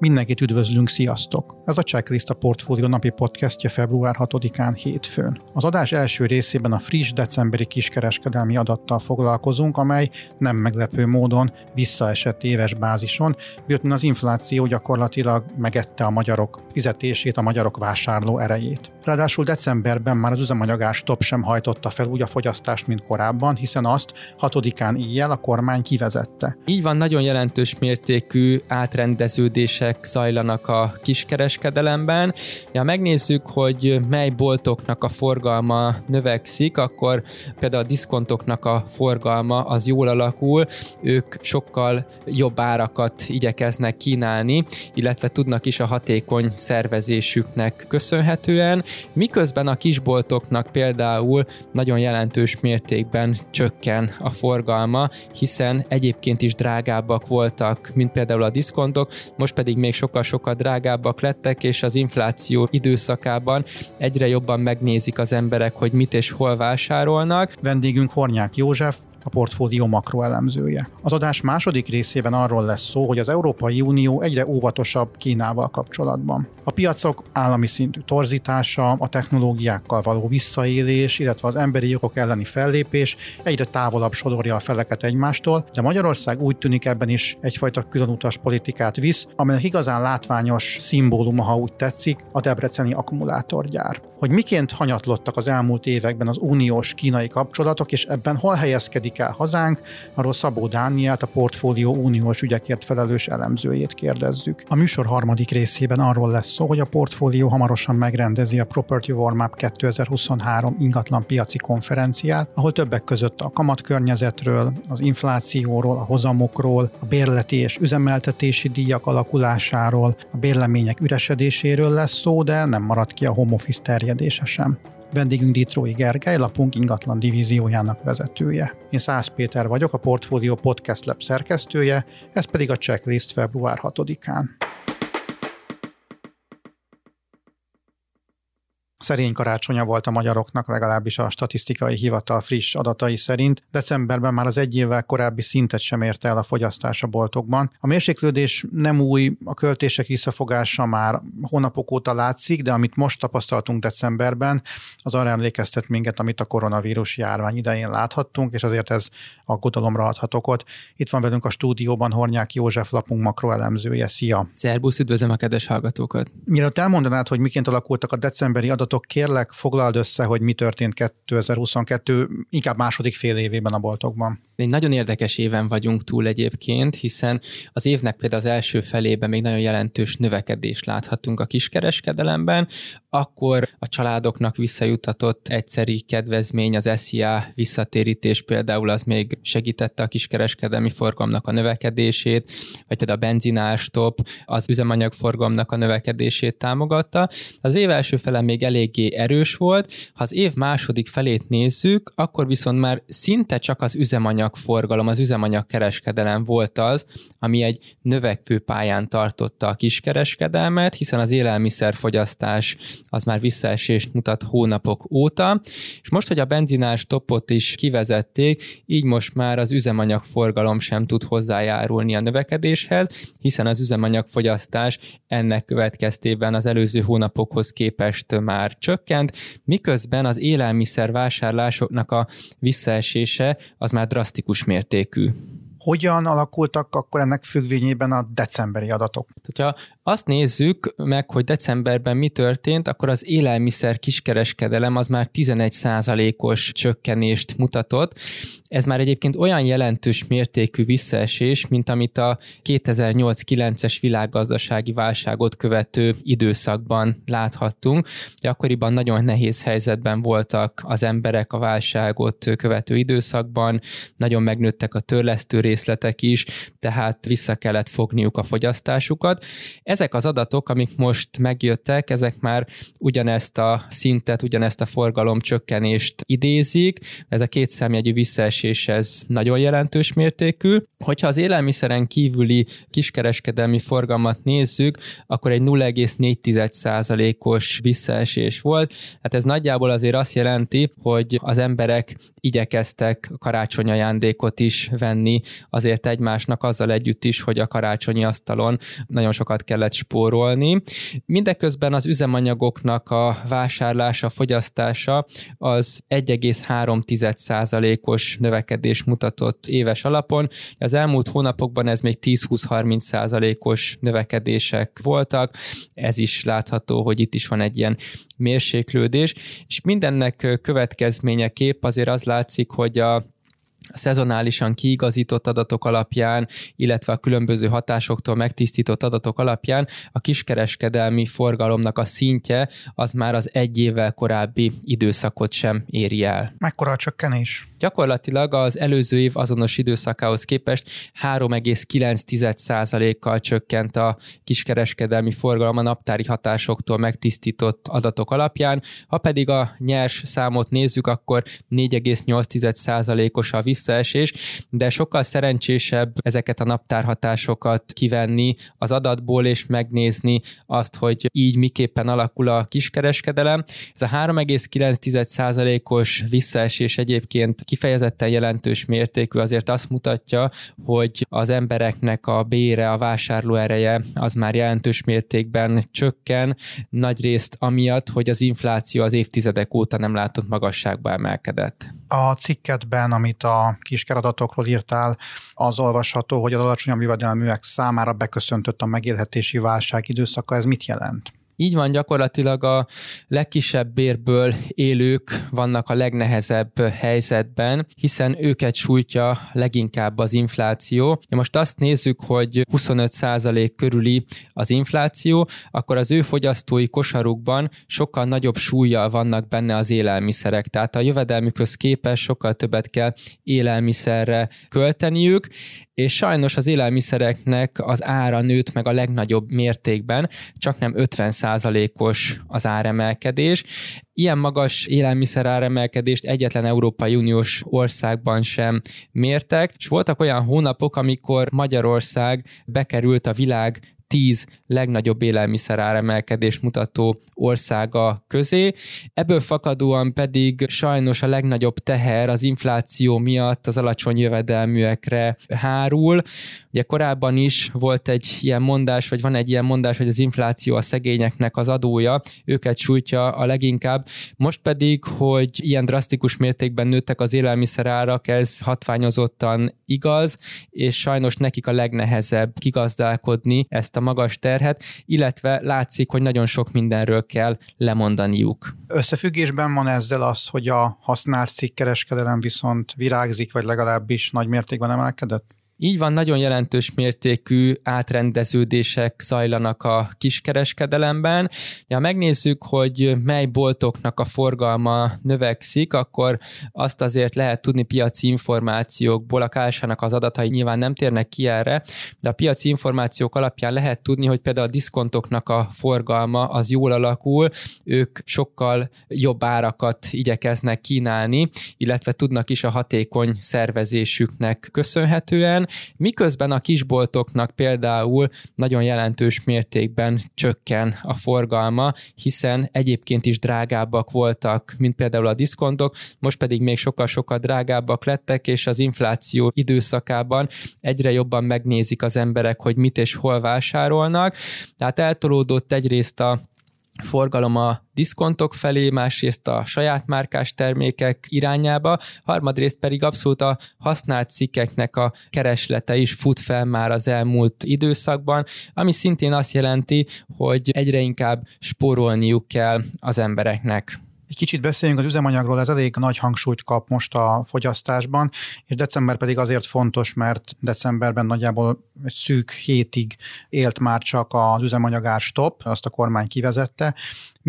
Mindenkit üdvözlünk, sziasztok! Ez a Checklist a Portfólió napi podcastja február 6-án hétfőn. Az adás első részében a friss decemberi kiskereskedelmi adattal foglalkozunk, amely nem meglepő módon visszaesett éves bázison, miután az infláció gyakorlatilag megette a magyarok fizetését, a magyarok vásárló erejét. Ráadásul decemberben már az üzemanyagás top sem hajtotta fel úgy a fogyasztást, mint korábban, hiszen azt 6-án éjjel a kormány kivezette. Így van, nagyon jelentős mértékű átrendeződése lépések zajlanak a kiskereskedelemben. Ja, megnézzük, hogy mely boltoknak a forgalma növekszik, akkor például a diszkontoknak a forgalma az jól alakul, ők sokkal jobb árakat igyekeznek kínálni, illetve tudnak is a hatékony szervezésüknek köszönhetően, miközben a kisboltoknak például nagyon jelentős mértékben csökken a forgalma, hiszen egyébként is drágábbak voltak, mint például a diszkontok, most pedig még sokkal-sokkal drágábbak lettek, és az infláció időszakában egyre jobban megnézik az emberek, hogy mit és hol vásárolnak. Vendégünk Hornyák József, a portfólió makroelemzője. Az adás második részében arról lesz szó, hogy az Európai Unió egyre óvatosabb Kínával kapcsolatban. A piacok állami szintű torzítása, a technológiákkal való visszaélés, illetve az emberi jogok elleni fellépés egyre távolabb sodorja a feleket egymástól, de Magyarország úgy tűnik ebben is egyfajta különutas politikát visz, amelynek igazán látványos szimbóluma, ha úgy tetszik, a debreceni akkumulátorgyár. Hogy miként hanyatlottak az elmúlt években az uniós kínai kapcsolatok, és ebben hol helyezkedik el hazánk, arról Szabó Dániát, a portfólió uniós ügyekért felelős elemzőjét kérdezzük. A műsor harmadik részében arról lesz szó, hogy a portfólió hamarosan megrendezi a Property Warm-up 2023 ingatlan piaci konferenciát, ahol többek között a kamatkörnyezetről, az inflációról, a hozamokról, a bérleti és üzemeltetési díjak alakulásáról, a bérlemények üresedéséről lesz szó, de nem marad ki a home office terjedése sem. Vendégünk Ditrói Gergely, lapunk ingatlan divíziójának vezetője. Én Szász Péter vagyok, a Portfolio Podcast Lab szerkesztője, ez pedig a checklist február 6-án. Szerény karácsonya volt a magyaroknak, legalábbis a statisztikai hivatal friss adatai szerint. Decemberben már az egy évvel korábbi szintet sem érte el a fogyasztás a boltokban. A mérséklődés nem új, a költések visszafogása már hónapok óta látszik, de amit most tapasztaltunk decemberben, az arra emlékeztet minket, amit a koronavírus járvány idején láthattunk, és azért ez aggodalomra adhat okot. Itt van velünk a stúdióban Hornyák József lapunk makroelemzője. Szia! Szerbusz, üdvözlöm a kedves hallgatókat! Mielőtt elmondanád, hogy miként alakultak a decemberi adatok, adatok, kérlek foglald össze, hogy mi történt 2022 inkább második fél évében a boltokban. Egy nagyon érdekes éven vagyunk túl egyébként, hiszen az évnek például az első felében még nagyon jelentős növekedést láthatunk a kiskereskedelemben, akkor a családoknak visszajutatott egyszeri kedvezmény, az SZIA visszatérítés például az még segítette a kiskereskedelmi forgalomnak a növekedését, vagy például a benzinárstop az üzemanyagforgalomnak a növekedését támogatta. Az év első fele még eléggé erős volt, ha az év második felét nézzük, akkor viszont már szinte csak az üzemanyag üzemanyagforgalom, az üzemanyagkereskedelem volt az, ami egy növekvő pályán tartotta a kiskereskedelmet, hiszen az élelmiszerfogyasztás az már visszaesést mutat hónapok óta, és most, hogy a benzinás topot is kivezették, így most már az üzemanyagforgalom sem tud hozzájárulni a növekedéshez, hiszen az üzemanyagfogyasztás ennek következtében az előző hónapokhoz képest már csökkent, miközben az élelmiszer vásárlásoknak a visszaesése az már drasztikus mértékű. Hogyan alakultak akkor ennek függvényében a decemberi adatok? Tehát, ha azt nézzük meg, hogy decemberben mi történt, akkor az élelmiszer kiskereskedelem az már 11 os csökkenést mutatott. Ez már egyébként olyan jelentős mértékű visszaesés, mint amit a 2008-9-es világgazdasági válságot követő időszakban láthattunk. Akkoriban nagyon nehéz helyzetben voltak az emberek a válságot követő időszakban, nagyon megnőttek a törlesztő készletek is, tehát vissza kellett fogniuk a fogyasztásukat. Ezek az adatok, amik most megjöttek, ezek már ugyanezt a szintet, ugyanezt a forgalom csökkenést idézik. Ez a két számjegyű visszaesés, ez nagyon jelentős mértékű. Hogyha az élelmiszeren kívüli kiskereskedelmi forgalmat nézzük, akkor egy 0,4%-os visszaesés volt. Hát ez nagyjából azért azt jelenti, hogy az emberek igyekeztek karácsony ajándékot is venni azért egymásnak azzal együtt is, hogy a karácsonyi asztalon nagyon sokat kellett spórolni. Mindeközben az üzemanyagoknak a vásárlása, fogyasztása az 1,3%-os növekedés mutatott éves alapon. Az elmúlt hónapokban ez még 10-20-30%-os növekedések voltak. Ez is látható, hogy itt is van egy ilyen mérséklődés, és mindennek következményeképp azért az látszik, hogy a szezonálisan kiigazított adatok alapján, illetve a különböző hatásoktól megtisztított adatok alapján a kiskereskedelmi forgalomnak a szintje az már az egy évvel korábbi időszakot sem éri el. Mekkora a csökkenés? Gyakorlatilag az előző év azonos időszakához képest 3,9%-kal csökkent a kiskereskedelmi forgalom a naptári hatásoktól megtisztított adatok alapján, ha pedig a nyers számot nézzük, akkor 4,8%-os a visszaesés, de sokkal szerencsésebb ezeket a naptárhatásokat kivenni az adatból, és megnézni azt, hogy így miképpen alakul a kiskereskedelem. Ez a 3,9%-os visszaesés egyébként kifejezetten jelentős mértékű, azért azt mutatja, hogy az embereknek a bére, a vásárlóereje az már jelentős mértékben csökken, nagyrészt amiatt, hogy az infláció az évtizedek óta nem látott magasságba emelkedett. A cikketben, amit a kiskeradatokról írtál, az olvasható, hogy az alacsonyabb jövedelműek számára beköszöntött a megélhetési válság időszaka. Ez mit jelent? Így van, gyakorlatilag a legkisebb bérből élők vannak a legnehezebb helyzetben, hiszen őket sújtja leginkább az infláció. Ja most azt nézzük, hogy 25% körüli az infláció, akkor az ő fogyasztói kosarukban sokkal nagyobb súlyjal vannak benne az élelmiszerek. Tehát a jövedelmükhöz képest sokkal többet kell élelmiszerre költeniük, és sajnos az élelmiszereknek az ára nőtt meg a legnagyobb mértékben, csak nem 50%-os az áremelkedés. Ilyen magas élelmiszer áremelkedést egyetlen Európai Uniós országban sem mértek, és voltak olyan hónapok, amikor Magyarország bekerült a világ tíz legnagyobb élelmiszer áremelkedés mutató országa közé. Ebből fakadóan pedig sajnos a legnagyobb teher az infláció miatt az alacsony jövedelműekre hárul. Ugye korábban is volt egy ilyen mondás, vagy van egy ilyen mondás, hogy az infláció a szegényeknek az adója, őket sújtja a leginkább. Most pedig, hogy ilyen drasztikus mértékben nőttek az élelmiszerárak, ez hatványozottan igaz, és sajnos nekik a legnehezebb kigazdálkodni ezt a magas terhet, illetve látszik, hogy nagyon sok mindenről kell lemondaniuk. Összefüggésben van ezzel az, hogy a használt cikkereskedelem viszont virágzik, vagy legalábbis nagy mértékben emelkedett? Így van, nagyon jelentős mértékű átrendeződések zajlanak a kiskereskedelemben. Ja, megnézzük, hogy mely boltoknak a forgalma növekszik, akkor azt azért lehet tudni piaci információkból, a KSH-nak az adatai nyilván nem térnek ki erre, de a piaci információk alapján lehet tudni, hogy például a diszkontoknak a forgalma az jól alakul, ők sokkal jobb árakat igyekeznek kínálni, illetve tudnak is a hatékony szervezésüknek köszönhetően, miközben a kisboltoknak például nagyon jelentős mértékben csökken a forgalma, hiszen egyébként is drágábbak voltak, mint például a diszkontok, most pedig még sokkal-sokkal drágábbak lettek, és az infláció időszakában egyre jobban megnézik az emberek, hogy mit és hol vásárolnak. Tehát eltolódott egyrészt a forgalom a diszkontok felé, másrészt a saját márkás termékek irányába, harmadrészt pedig abszolút a használt cikkeknek a kereslete is fut fel már az elmúlt időszakban, ami szintén azt jelenti, hogy egyre inkább spórolniuk kell az embereknek. Egy kicsit beszéljünk az üzemanyagról, ez elég nagy hangsúlyt kap most a fogyasztásban, és december pedig azért fontos, mert decemberben nagyjából egy szűk hétig élt már csak az üzemanyagár stop, azt a kormány kivezette.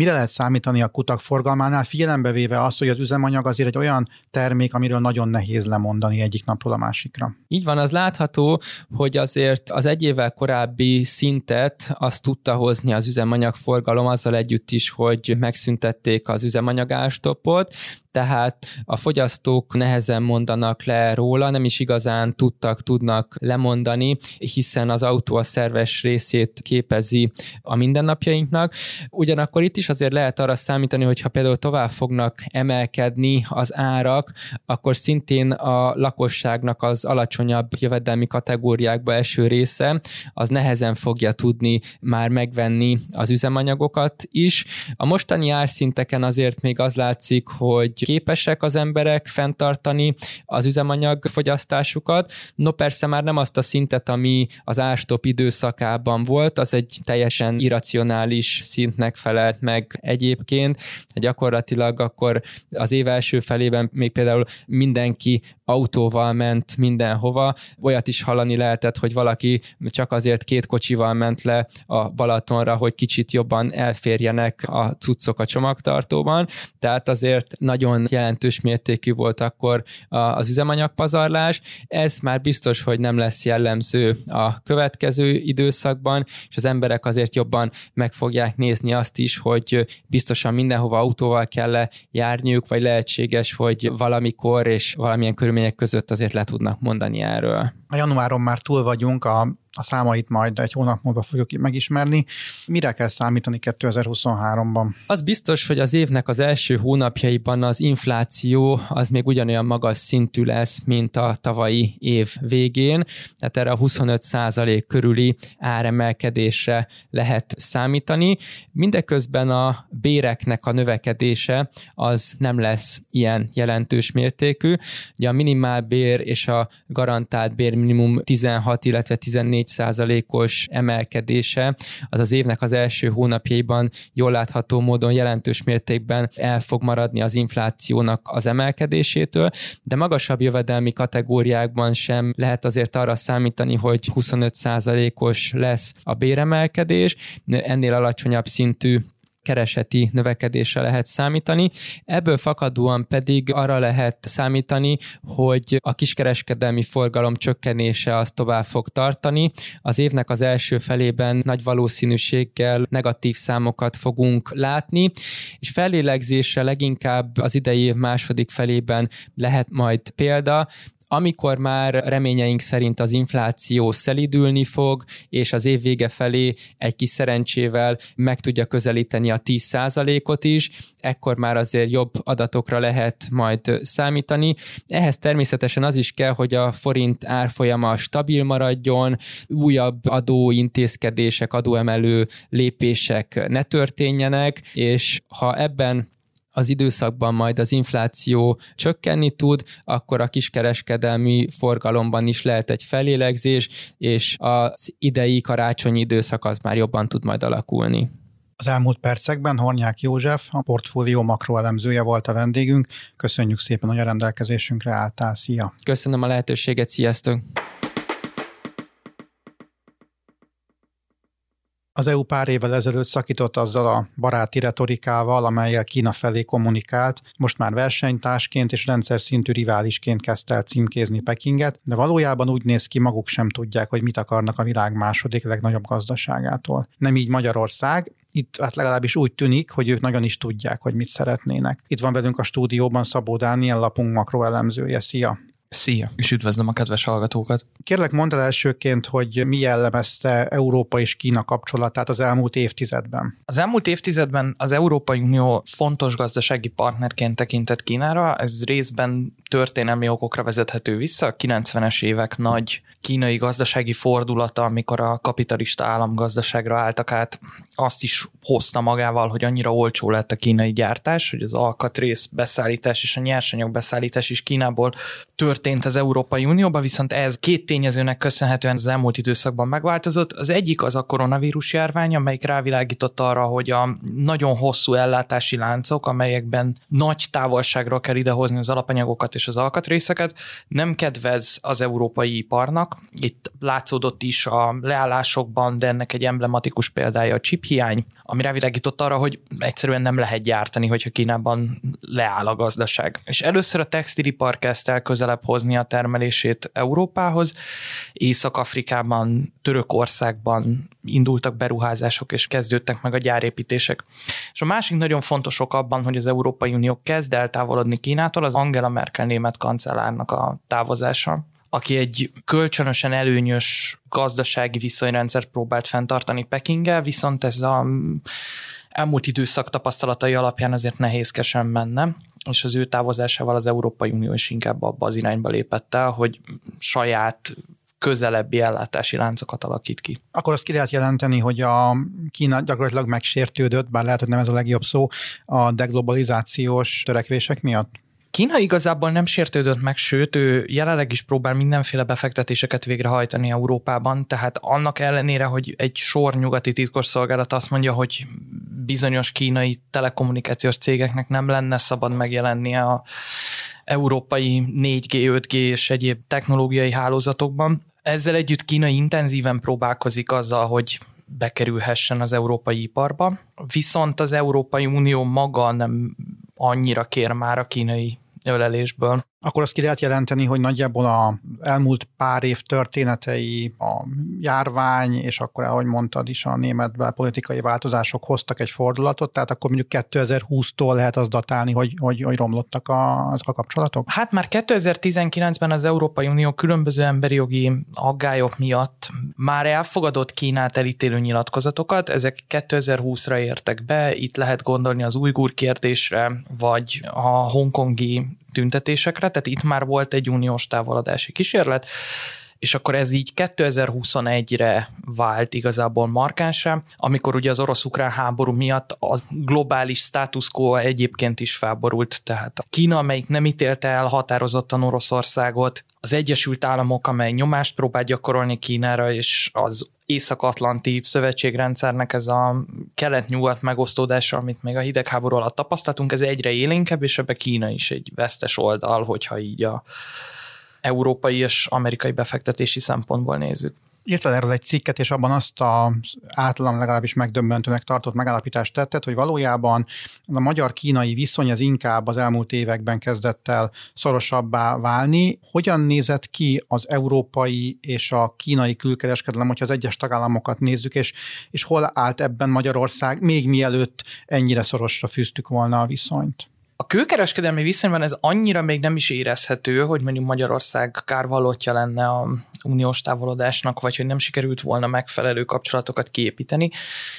Mire lehet számítani a kutak forgalmánál, figyelembe véve azt, hogy az üzemanyag azért egy olyan termék, amiről nagyon nehéz lemondani egyik napról a másikra. Így van, az látható, hogy azért az egy évvel korábbi szintet azt tudta hozni az üzemanyagforgalom azzal együtt is, hogy megszüntették az üzemanyagástopot, tehát a fogyasztók nehezen mondanak le róla, nem is igazán tudtak, tudnak lemondani, hiszen az autó a szerves részét képezi a mindennapjainknak. Ugyanakkor itt is azért lehet arra számítani, hogy ha például tovább fognak emelkedni az árak, akkor szintén a lakosságnak az alacsonyabb jövedelmi kategóriákba eső része, az nehezen fogja tudni már megvenni az üzemanyagokat is. A mostani árszinteken azért még az látszik, hogy képesek az emberek fenntartani az üzemanyag fogyasztásukat. No persze már nem azt a szintet, ami az árstop időszakában volt, az egy teljesen irracionális szintnek felelt meg egyébként. Gyakorlatilag akkor az év első felében még például mindenki autóval ment mindenhova. Olyat is hallani lehetett, hogy valaki csak azért két kocsival ment le a Balatonra, hogy kicsit jobban elférjenek a cuccok a csomagtartóban. Tehát azért nagyon jelentős mértékű volt akkor az üzemanyagpazarlás. Ez már biztos, hogy nem lesz jellemző a következő időszakban, és az emberek azért jobban meg fogják nézni azt is, hogy biztosan mindenhova autóval kell -e járniuk, vagy lehetséges, hogy valamikor és valamilyen körülmények között azért le tudnak mondani erről. A januáron már túl vagyunk, a a számait majd egy hónap múlva fogjuk megismerni. Mire kell számítani 2023-ban? Az biztos, hogy az évnek az első hónapjaiban az infláció az még ugyanolyan magas szintű lesz, mint a tavalyi év végén, tehát erre a 25% körüli áremelkedésre lehet számítani. Mindeközben a béreknek a növekedése az nem lesz ilyen jelentős mértékű. Ugye a minimálbér és a garantált bér minimum 16, illetve 14 4%-os emelkedése az az évnek az első hónapjaiban jól látható módon jelentős mértékben el fog maradni az inflációnak az emelkedésétől, de magasabb jövedelmi kategóriákban sem lehet azért arra számítani, hogy 25%-os lesz a béremelkedés, ennél alacsonyabb szintű kereseti növekedésre lehet számítani. Ebből fakadóan pedig arra lehet számítani, hogy a kiskereskedelmi forgalom csökkenése az tovább fog tartani. Az évnek az első felében nagy valószínűséggel negatív számokat fogunk látni, és fellélegzésre leginkább az idei év második felében lehet majd példa, amikor már reményeink szerint az infláció szelidülni fog, és az év vége felé egy kis szerencsével meg tudja közelíteni a 10%-ot is, ekkor már azért jobb adatokra lehet majd számítani. Ehhez természetesen az is kell, hogy a forint árfolyama stabil maradjon, újabb adóintézkedések, adóemelő lépések ne történjenek, és ha ebben az időszakban majd az infláció csökkenni tud, akkor a kiskereskedelmi forgalomban is lehet egy felélegzés, és az idei karácsonyi időszak az már jobban tud majd alakulni. Az elmúlt percekben Hornyák József, a portfólió makroelemzője volt a vendégünk. Köszönjük szépen, hogy a rendelkezésünkre álltál. Szia! Köszönöm a lehetőséget, sziasztok! Az EU pár évvel ezelőtt szakított azzal a baráti retorikával, amelyel Kína felé kommunikált, most már versenytársként és rendszer szintű riválisként kezdte el címkézni Pekinget, de valójában úgy néz ki, maguk sem tudják, hogy mit akarnak a világ második legnagyobb gazdaságától. Nem így Magyarország, itt hát legalábbis úgy tűnik, hogy ők nagyon is tudják, hogy mit szeretnének. Itt van velünk a stúdióban Szabó Dániel, lapunk makroelemzője. Szia! Szia, és üdvözlöm a kedves hallgatókat. Kérlek, mondd el elsőként, hogy mi jellemezte Európa és Kína kapcsolatát az elmúlt évtizedben. Az elmúlt évtizedben az Európai Unió fontos gazdasági partnerként tekintett Kínára, ez részben történelmi okokra vezethető vissza. A 90-es évek nagy kínai gazdasági fordulata, amikor a kapitalista államgazdaságra álltak át, azt is hozta magával, hogy annyira olcsó lett a kínai gyártás, hogy az alkatrész beszállítás és a nyersanyag beszállítás is Kínából történt az Európai Unióba, viszont ez két tényezőnek köszönhetően az elmúlt időszakban megváltozott. Az egyik az a koronavírus járvány, amelyik rávilágított arra, hogy a nagyon hosszú ellátási láncok, amelyekben nagy távolságra kell idehozni az alapanyagokat és az alkatrészeket, nem kedvez az európai iparnak. Itt látszódott is a leállásokban, de ennek egy emblematikus példája a chip hiány, ami rávilágított arra, hogy egyszerűen nem lehet gyártani, hogyha Kínában leáll a gazdaság. És először a textilipar kezdte el közelebb hozni a termelését Európához, Észak-Afrikában, Törökországban indultak beruházások, és kezdődtek meg a gyárépítések. És a másik nagyon fontos ok abban, hogy az Európai Unió kezd eltávolodni Kínától, az Angela Merkel német kancellárnak a távozása aki egy kölcsönösen előnyös gazdasági viszonyrendszert próbált fenntartani Pekinggel, viszont ez a elmúlt időszak tapasztalatai alapján azért nehézkesen menne, és az ő távozásával az Európai Unió is inkább abba az irányba lépett el, hogy saját közelebbi ellátási láncokat alakít ki. Akkor azt ki lehet jelenteni, hogy a Kína gyakorlatilag megsértődött, bár lehet, hogy nem ez a legjobb szó, a deglobalizációs törekvések miatt? Kína igazából nem sértődött meg, sőt, ő jelenleg is próbál mindenféle befektetéseket végrehajtani Európában, tehát annak ellenére, hogy egy sor nyugati titkosszolgálat azt mondja, hogy bizonyos kínai telekommunikációs cégeknek nem lenne szabad megjelennie a európai 4G, 5G és egyéb technológiai hálózatokban. Ezzel együtt Kína intenzíven próbálkozik azzal, hogy bekerülhessen az európai iparba, viszont az Európai Unió maga nem annyira kér már a kínai ölelésből. Akkor azt ki lehet jelenteni, hogy nagyjából a elmúlt pár év történetei, a járvány, és akkor, ahogy mondtad is, a német politikai változások hoztak egy fordulatot, tehát akkor mondjuk 2020-tól lehet az datálni, hogy, hogy, hogy romlottak a, az a kapcsolatok? Hát már 2019-ben az Európai Unió különböző emberi jogi aggályok miatt már elfogadott Kínát elítélő nyilatkozatokat, ezek 2020-ra értek be, itt lehet gondolni az ujgur kérdésre, vagy a hongkongi tüntetésekre, tehát itt már volt egy uniós távoladási kísérlet, és akkor ez így 2021-re vált igazából markánsá, amikor ugye az orosz-ukrán háború miatt a globális status quo egyébként is felborult, tehát a Kína, amelyik nem ítélte el határozottan Oroszországot, az Egyesült Államok, amely nyomást próbál gyakorolni Kínára, és az Észak-Atlanti szövetségrendszernek ez a kelet-nyugat megosztódása, amit még a hidegháború alatt tapasztaltunk, ez egyre élénkebb, és ebbe Kína is egy vesztes oldal, hogyha így a európai és amerikai befektetési szempontból nézzük írtad erről egy cikket, és abban azt a általam legalábbis megdöbbentőnek tartott megállapítást tetted, hogy valójában a magyar-kínai viszony az inkább az elmúlt években kezdett el szorosabbá válni. Hogyan nézett ki az európai és a kínai külkereskedelem, hogyha az egyes tagállamokat nézzük, és, és hol állt ebben Magyarország, még mielőtt ennyire szorosra fűztük volna a viszonyt? A kőkereskedelmi viszonyban ez annyira még nem is érezhető, hogy mondjuk Magyarország kárvalótja lenne a uniós távolodásnak, vagy hogy nem sikerült volna megfelelő kapcsolatokat kiépíteni.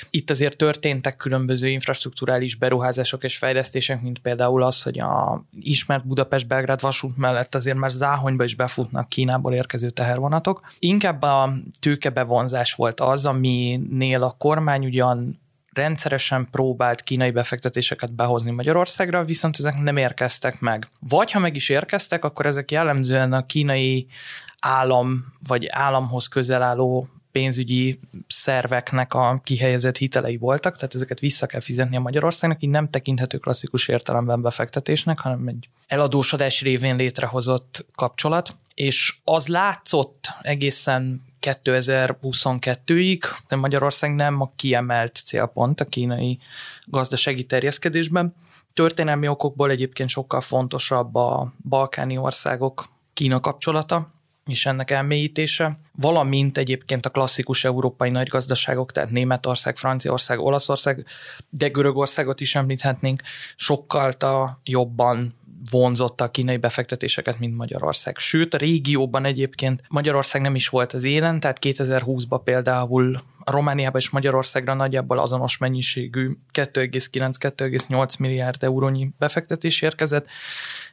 Itt azért történtek különböző infrastruktúrális beruházások és fejlesztések, mint például az, hogy a ismert Budapest-Belgrád vasút mellett azért már záhonyba is befutnak Kínából érkező tehervonatok. Inkább a tőkebevonzás volt az, aminél a kormány ugyan rendszeresen próbált kínai befektetéseket behozni Magyarországra, viszont ezek nem érkeztek meg. Vagy ha meg is érkeztek, akkor ezek jellemzően a kínai állam vagy államhoz közel álló pénzügyi szerveknek a kihelyezett hitelei voltak, tehát ezeket vissza kell fizetni a Magyarországnak, így nem tekinthető klasszikus értelemben befektetésnek, hanem egy eladósodás révén létrehozott kapcsolat, és az látszott egészen 2022-ig, de Magyarország nem a kiemelt célpont a kínai gazdasági terjeszkedésben. Történelmi okokból egyébként sokkal fontosabb a balkáni országok Kína kapcsolata, és ennek elmélyítése, valamint egyébként a klasszikus európai nagygazdaságok, tehát Németország, Franciaország, Olaszország, de Görögországot is említhetnénk, sokkal jobban vonzotta a kínai befektetéseket, mint Magyarország. Sőt, a régióban egyébként Magyarország nem is volt az élen, tehát 2020-ban például a Romániában és Magyarországra nagyjából azonos mennyiségű 2,9-2,8 milliárd eurónyi befektetés érkezett,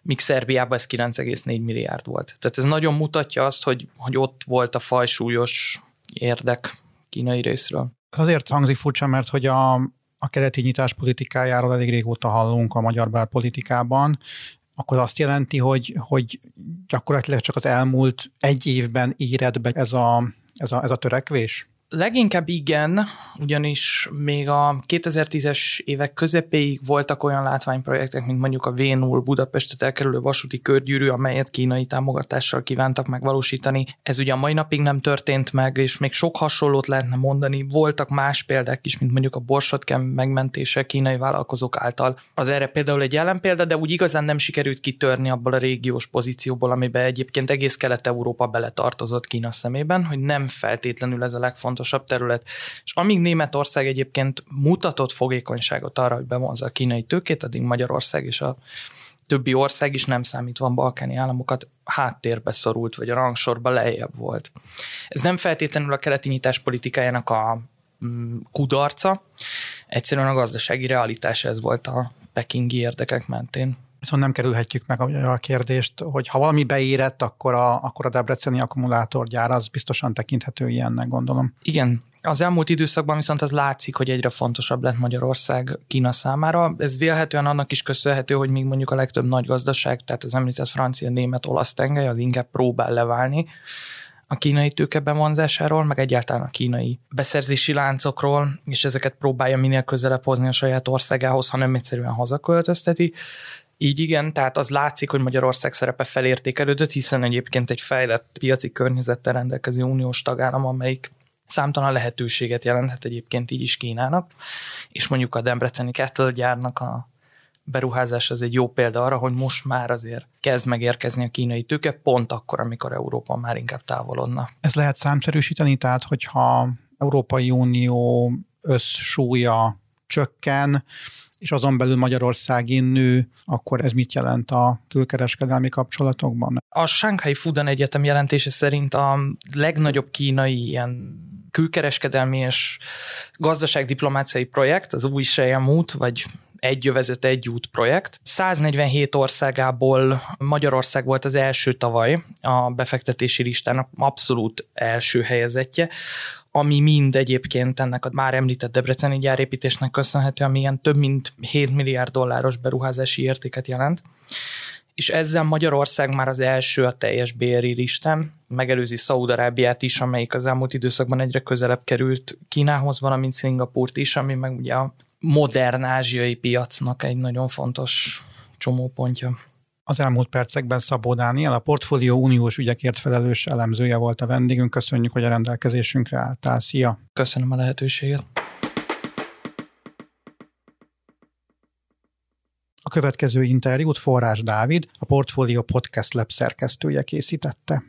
míg Szerbiában ez 9,4 milliárd volt. Tehát ez nagyon mutatja azt, hogy, hogy ott volt a fajsúlyos érdek kínai részről. Azért hangzik furcsa, mert hogy a, a keleti nyitás politikájáról elég régóta hallunk a magyar belpolitikában, akkor azt jelenti, hogy, hogy gyakorlatilag csak az elmúlt egy évben éred be ez a, ez a, ez a törekvés? Leginkább igen, ugyanis még a 2010-es évek közepéig voltak olyan látványprojektek, mint mondjuk a V0 Budapestet elkerülő vasúti körgyűrű, amelyet kínai támogatással kívántak megvalósítani. Ez ugye a mai napig nem történt meg, és még sok hasonlót lehetne mondani. Voltak más példák is, mint mondjuk a Borsotkem megmentése kínai vállalkozók által. Az erre például egy példa, de úgy igazán nem sikerült kitörni abból a régiós pozícióból, amiben egyébként egész Kelet-Európa beletartozott Kína szemében, hogy nem feltétlenül ez a legfontosabb legfontosabb terület. És amíg Németország egyébként mutatott fogékonyságot arra, hogy bevonza a kínai tőkét, addig Magyarország és a többi ország is nem számítva a balkáni államokat háttérbe szorult, vagy a rangsorba lejjebb volt. Ez nem feltétlenül a keleti nyitás politikájának a mm, kudarca, egyszerűen a gazdasági realitás ez volt a pekingi érdekek mentén. Viszont nem kerülhetjük meg a kérdést, hogy ha valami beérett, akkor a, akkor a debreceni akkumulátorgyár az biztosan tekinthető ilyennek, gondolom. Igen, az elmúlt időszakban viszont az látszik, hogy egyre fontosabb lett Magyarország Kína számára. Ez vélhetően annak is köszönhető, hogy még mondjuk a legtöbb nagy gazdaság, tehát az említett francia, német, olasz tengely, az inkább próbál leválni a kínai tőke bevonzásáról, meg egyáltalán a kínai beszerzési láncokról, és ezeket próbálja minél közelebb hozni a saját országához, hanem egyszerűen hazaköltözteti. Így igen, tehát az látszik, hogy Magyarország szerepe felértékelődött, hiszen egyébként egy fejlett piaci környezettel rendelkező uniós tagállam, amelyik számtalan lehetőséget jelenthet egyébként így is Kínának, és mondjuk a Debreceni Kettle gyárnak a beruházás az egy jó példa arra, hogy most már azért kezd megérkezni a kínai tőke, pont akkor, amikor Európa már inkább távolodna. Ez lehet számszerűsíteni, tehát hogyha Európai Unió összsúlya csökken, és azon belül Magyarországi nő, akkor ez mit jelent a külkereskedelmi kapcsolatokban? A Shanghai Fudan Egyetem jelentése szerint a legnagyobb kínai ilyen külkereskedelmi és gazdaságdiplomáciai projekt, az új út, vagy egy jövezet, egy út projekt. 147 országából Magyarország volt az első tavaly a befektetési listának abszolút első helyezettje ami mind egyébként ennek a már említett debreceni gyárépítésnek köszönhető, ami ilyen több mint 7 milliárd dolláros beruházási értéket jelent és ezzel Magyarország már az első a teljes BRI listán, megelőzi Szaúd-Arábiát is, amelyik az elmúlt időszakban egyre közelebb került Kínához, valamint Szingapurt is, ami meg ugye a modern ázsiai piacnak egy nagyon fontos csomópontja. Az elmúlt percekben Szabó Dániel, a Portfólió Uniós ügyekért felelős elemzője volt a vendégünk. Köszönjük, hogy a rendelkezésünkre álltál. Szia! Köszönöm a lehetőséget. A következő interjút Forrás Dávid, a Portfolio Podcast Lab szerkesztője készítette.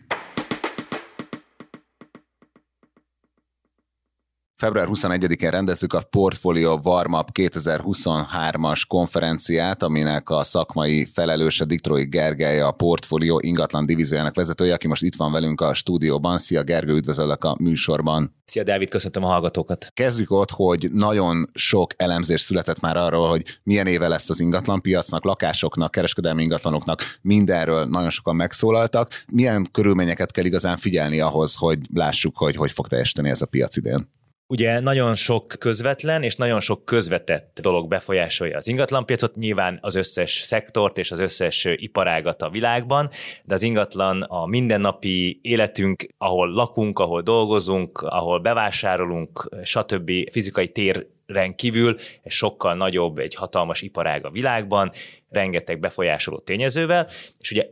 Február 21-én rendezzük a Portfolio Warmup 2023-as konferenciát, aminek a szakmai felelőse Diktrói Gergely, a Portfolio ingatlan divíziójának vezetője, aki most itt van velünk a stúdióban. Szia Gergő, üdvözöllek a műsorban. Szia Dávid, köszöntöm a hallgatókat. Kezdjük ott, hogy nagyon sok elemzés született már arról, hogy milyen éve lesz az ingatlanpiacnak, lakásoknak, kereskedelmi ingatlanoknak, mindenről nagyon sokan megszólaltak. Milyen körülményeket kell igazán figyelni ahhoz, hogy lássuk, hogy hogy fog teljesíteni ez a piac idén? Ugye nagyon sok közvetlen és nagyon sok közvetett dolog befolyásolja az ingatlanpiacot, nyilván az összes szektort és az összes iparágat a világban, de az ingatlan a mindennapi életünk, ahol lakunk, ahol dolgozunk, ahol bevásárolunk, stb. fizikai tér kívül egy sokkal nagyobb, egy hatalmas iparág a világban, rengeteg befolyásoló tényezővel, és ugye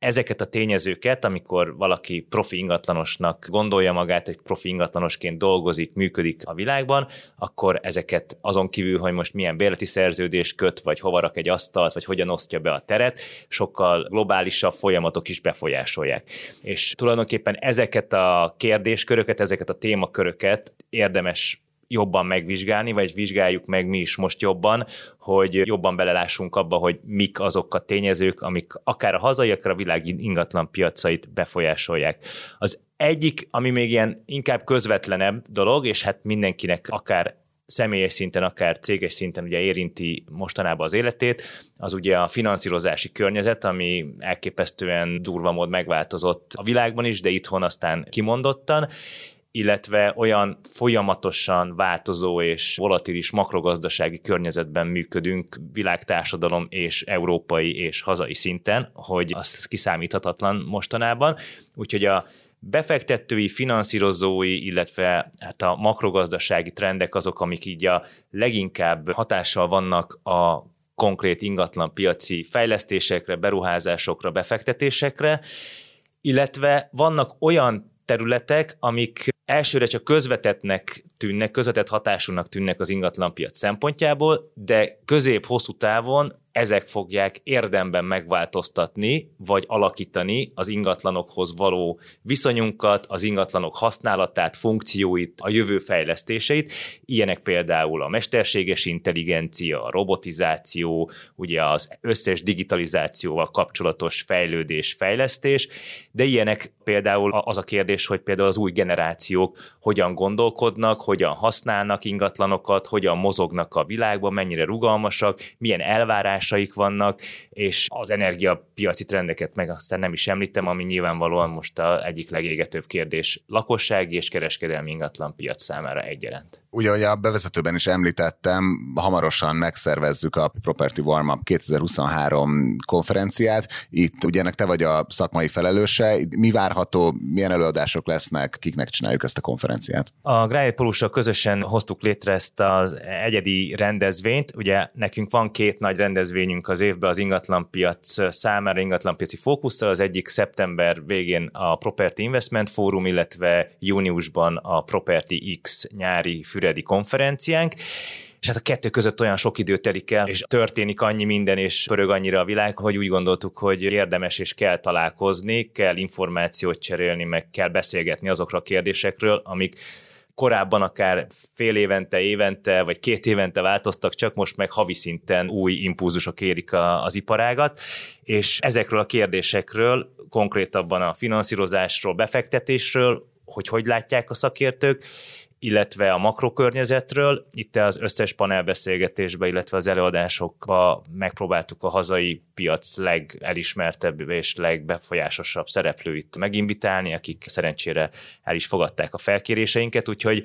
ezeket a tényezőket, amikor valaki profi ingatlanosnak gondolja magát, egy profi ingatlanosként dolgozik, működik a világban, akkor ezeket azon kívül, hogy most milyen bérleti szerződést köt, vagy hova rak egy asztalt, vagy hogyan osztja be a teret, sokkal globálisabb folyamatok is befolyásolják. És tulajdonképpen ezeket a kérdésköröket, ezeket a témaköröket érdemes jobban megvizsgálni, vagy vizsgáljuk meg mi is most jobban, hogy jobban belelássunk abba, hogy mik azok a tényezők, amik akár a hazai, akár a világ ingatlan piacait befolyásolják. Az egyik, ami még ilyen inkább közvetlenebb dolog, és hát mindenkinek akár személyes szinten, akár céges szinten ugye érinti mostanában az életét, az ugye a finanszírozási környezet, ami elképesztően durva mód megváltozott a világban is, de itthon aztán kimondottan, illetve olyan folyamatosan változó és volatilis makrogazdasági környezetben működünk világtársadalom és európai és hazai szinten, hogy az kiszámíthatatlan mostanában. Úgyhogy a befektetői, finanszírozói, illetve hát a makrogazdasági trendek azok, amik így a leginkább hatással vannak a konkrét ingatlan piaci fejlesztésekre, beruházásokra, befektetésekre, illetve vannak olyan területek, amik elsőre csak közvetetnek tűnnek, közvetett hatásúnak tűnnek az ingatlanpiac szempontjából, de közép-hosszú távon ezek fogják érdemben megváltoztatni, vagy alakítani az ingatlanokhoz való viszonyunkat, az ingatlanok használatát, funkcióit, a jövő fejlesztéseit. Ilyenek például a mesterséges intelligencia, a robotizáció, ugye az összes digitalizációval kapcsolatos fejlődés, fejlesztés, de ilyenek például az a kérdés, hogy például az új generációk hogyan gondolkodnak, hogyan használnak ingatlanokat, hogyan mozognak a világban, mennyire rugalmasak, milyen elvárásaik vannak, és az energiapiaci trendeket meg aztán nem is említem, ami nyilvánvalóan most a egyik legégetőbb kérdés lakossági és kereskedelmi ingatlan piac számára egyaránt. Ugye, ahogy a bevezetőben is említettem, hamarosan megszervezzük a Property Warm Up 2023 konferenciát. Itt ugye ennek te vagy a szakmai felelőse. Mi várható, milyen előadások lesznek, kiknek csináljuk ezt a konferenciát? A Grájét Polussal közösen hoztuk létre ezt az egyedi rendezvényt. Ugye nekünk van két nagy rendezvényünk az évben az ingatlanpiac számára, ingatlanpiaci fókusszal. Az egyik szeptember végén a Property Investment Forum, illetve júniusban a Property X nyári füredi konferenciánk, és hát a kettő között olyan sok idő telik el, és történik annyi minden, és pörög annyira a világ, hogy úgy gondoltuk, hogy érdemes és kell találkozni, kell információt cserélni, meg kell beszélgetni azokra a kérdésekről, amik korábban akár fél évente, évente, vagy két évente változtak, csak most meg havi szinten új impulzusok érik a, az iparágat, és ezekről a kérdésekről, konkrétabban a finanszírozásról, befektetésről, hogy hogy látják a szakértők, illetve a makrokörnyezetről. Itt az összes panelbeszélgetésbe, illetve az előadásokba megpróbáltuk a hazai piac legelismertebb és legbefolyásosabb szereplőit meginvitálni, akik szerencsére el is fogadták a felkéréseinket, úgyhogy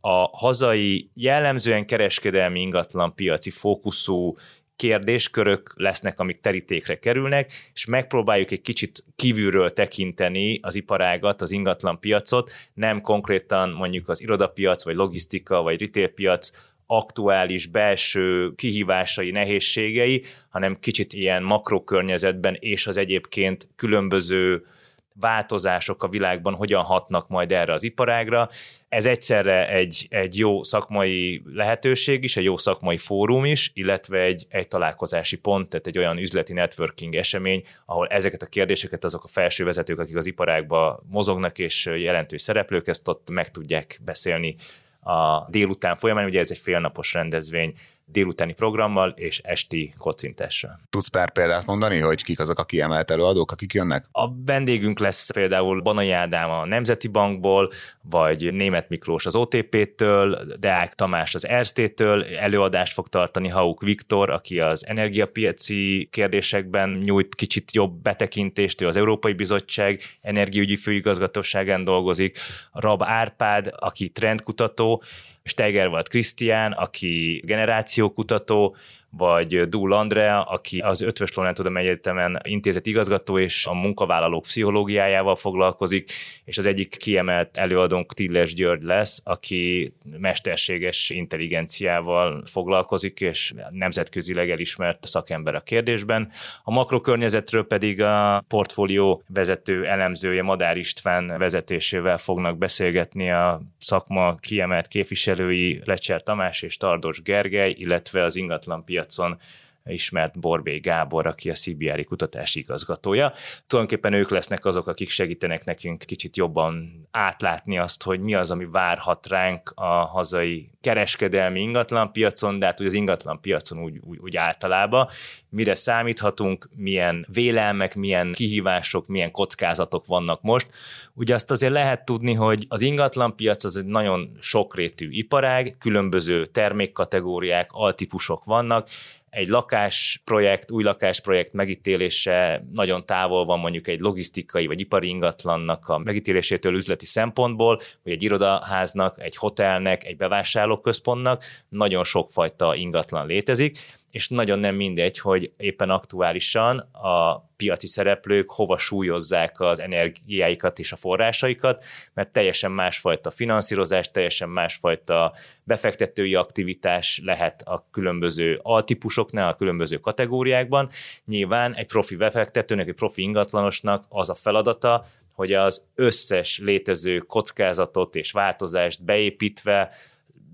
a hazai jellemzően kereskedelmi ingatlan piaci fókuszú kérdéskörök lesznek, amik terítékre kerülnek, és megpróbáljuk egy kicsit kívülről tekinteni az iparágat, az ingatlan piacot, nem konkrétan mondjuk az irodapiac, vagy logisztika, vagy retailpiac aktuális belső kihívásai, nehézségei, hanem kicsit ilyen makrokörnyezetben és az egyébként különböző változások a világban hogyan hatnak majd erre az iparágra. Ez egyszerre egy, egy jó szakmai lehetőség is, egy jó szakmai fórum is, illetve egy, egy találkozási pont, tehát egy olyan üzleti networking esemény, ahol ezeket a kérdéseket azok a felső vezetők, akik az iparágban mozognak és jelentős szereplők, ezt ott meg tudják beszélni a délután folyamán, ugye ez egy félnapos rendezvény, délutáni programmal és esti kocintással. Tudsz pár példát mondani, hogy kik azok a kiemelt előadók, akik jönnek? A vendégünk lesz például Banai Ádám a Nemzeti Bankból, vagy Német Miklós az OTP-től, Deák Tamás az Erstétől, előadást fog tartani Hauk Viktor, aki az energiapiaci kérdésekben nyújt kicsit jobb betekintést, ő az Európai Bizottság energiaügyi főigazgatóságán dolgozik, Rab Árpád, aki trendkutató, Steigerwald Krisztián, aki generációkutató, vagy Dúl Andrea, aki az Ötvös Loránd Tudom Egyetemen intézet igazgató és a munkavállalók pszichológiájával foglalkozik, és az egyik kiemelt előadónk Tilles György lesz, aki mesterséges intelligenciával foglalkozik, és nemzetközileg elismert szakember a kérdésben. A makrokörnyezetről pedig a portfólió vezető elemzője Madár István vezetésével fognak beszélgetni a szakma kiemelt képviselői Lecser Tamás és Tardos Gergely, illetve az ingatlanpiac piacon ismert Borbé Gábor, aki a CBR kutatási igazgatója. Tulajdonképpen ők lesznek azok, akik segítenek nekünk kicsit jobban átlátni azt, hogy mi az, ami várhat ránk a hazai kereskedelmi ingatlanpiacon, de hát hogy az ingatlanpiacon úgy, úgy, úgy általában, mire számíthatunk, milyen vélelmek, milyen kihívások, milyen kockázatok vannak most. Ugye azt azért lehet tudni, hogy az ingatlanpiac az egy nagyon sokrétű iparág, különböző termékkategóriák, altípusok vannak, egy lakásprojekt, új lakásprojekt megítélése nagyon távol van mondjuk egy logisztikai vagy ipari ingatlannak a megítélésétől üzleti szempontból, vagy egy irodaháznak, egy hotelnek, egy bevásárlóközpontnak, nagyon sokfajta ingatlan létezik, és nagyon nem mindegy, hogy éppen aktuálisan a piaci szereplők hova súlyozzák az energiáikat és a forrásaikat, mert teljesen másfajta finanszírozás, teljesen másfajta befektetői aktivitás lehet a különböző altípusoknál, a különböző kategóriákban. Nyilván egy profi befektetőnek, egy profi ingatlanosnak az a feladata, hogy az összes létező kockázatot és változást beépítve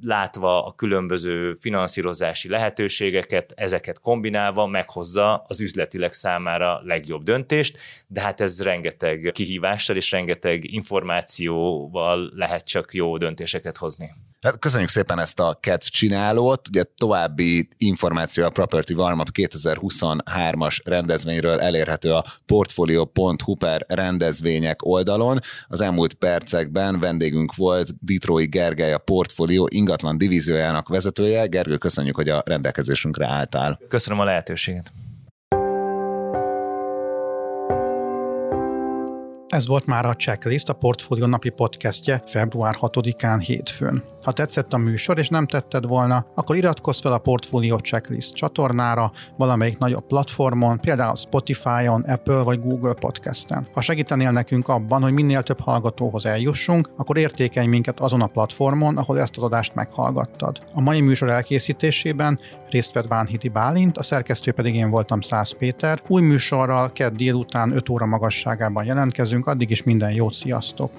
látva a különböző finanszírozási lehetőségeket, ezeket kombinálva meghozza az üzletileg számára legjobb döntést, de hát ez rengeteg kihívással és rengeteg információval lehet csak jó döntéseket hozni. Hát köszönjük szépen ezt a kedv csinálót. Ugye további információ a Property Warmup 2023-as rendezvényről elérhető a portfolio.hu per rendezvények oldalon. Az elmúlt percekben vendégünk volt Ditrói Gergely, a Portfolio ingatlan divíziójának vezetője. Gergő, köszönjük, hogy a rendelkezésünkre álltál. Köszönöm a lehetőséget. Ez volt már a Checklist, a Portfolio napi podcastje február 6-án hétfőn. Ha tetszett a műsor, és nem tetted volna, akkor iratkozz fel a Portfolio Checklist csatornára valamelyik nagyobb platformon, például Spotify-on, Apple vagy Google Podcast-en. Ha segítenél nekünk abban, hogy minél több hallgatóhoz eljussunk, akkor értékelj minket azon a platformon, ahol ezt az adást meghallgattad. A mai műsor elkészítésében részt vett Bánhidi Bálint, a szerkesztő pedig én voltam Szász Péter. Új műsorral kedd délután 5 óra magasságában jelentkezünk, addig is minden jót, sziasztok!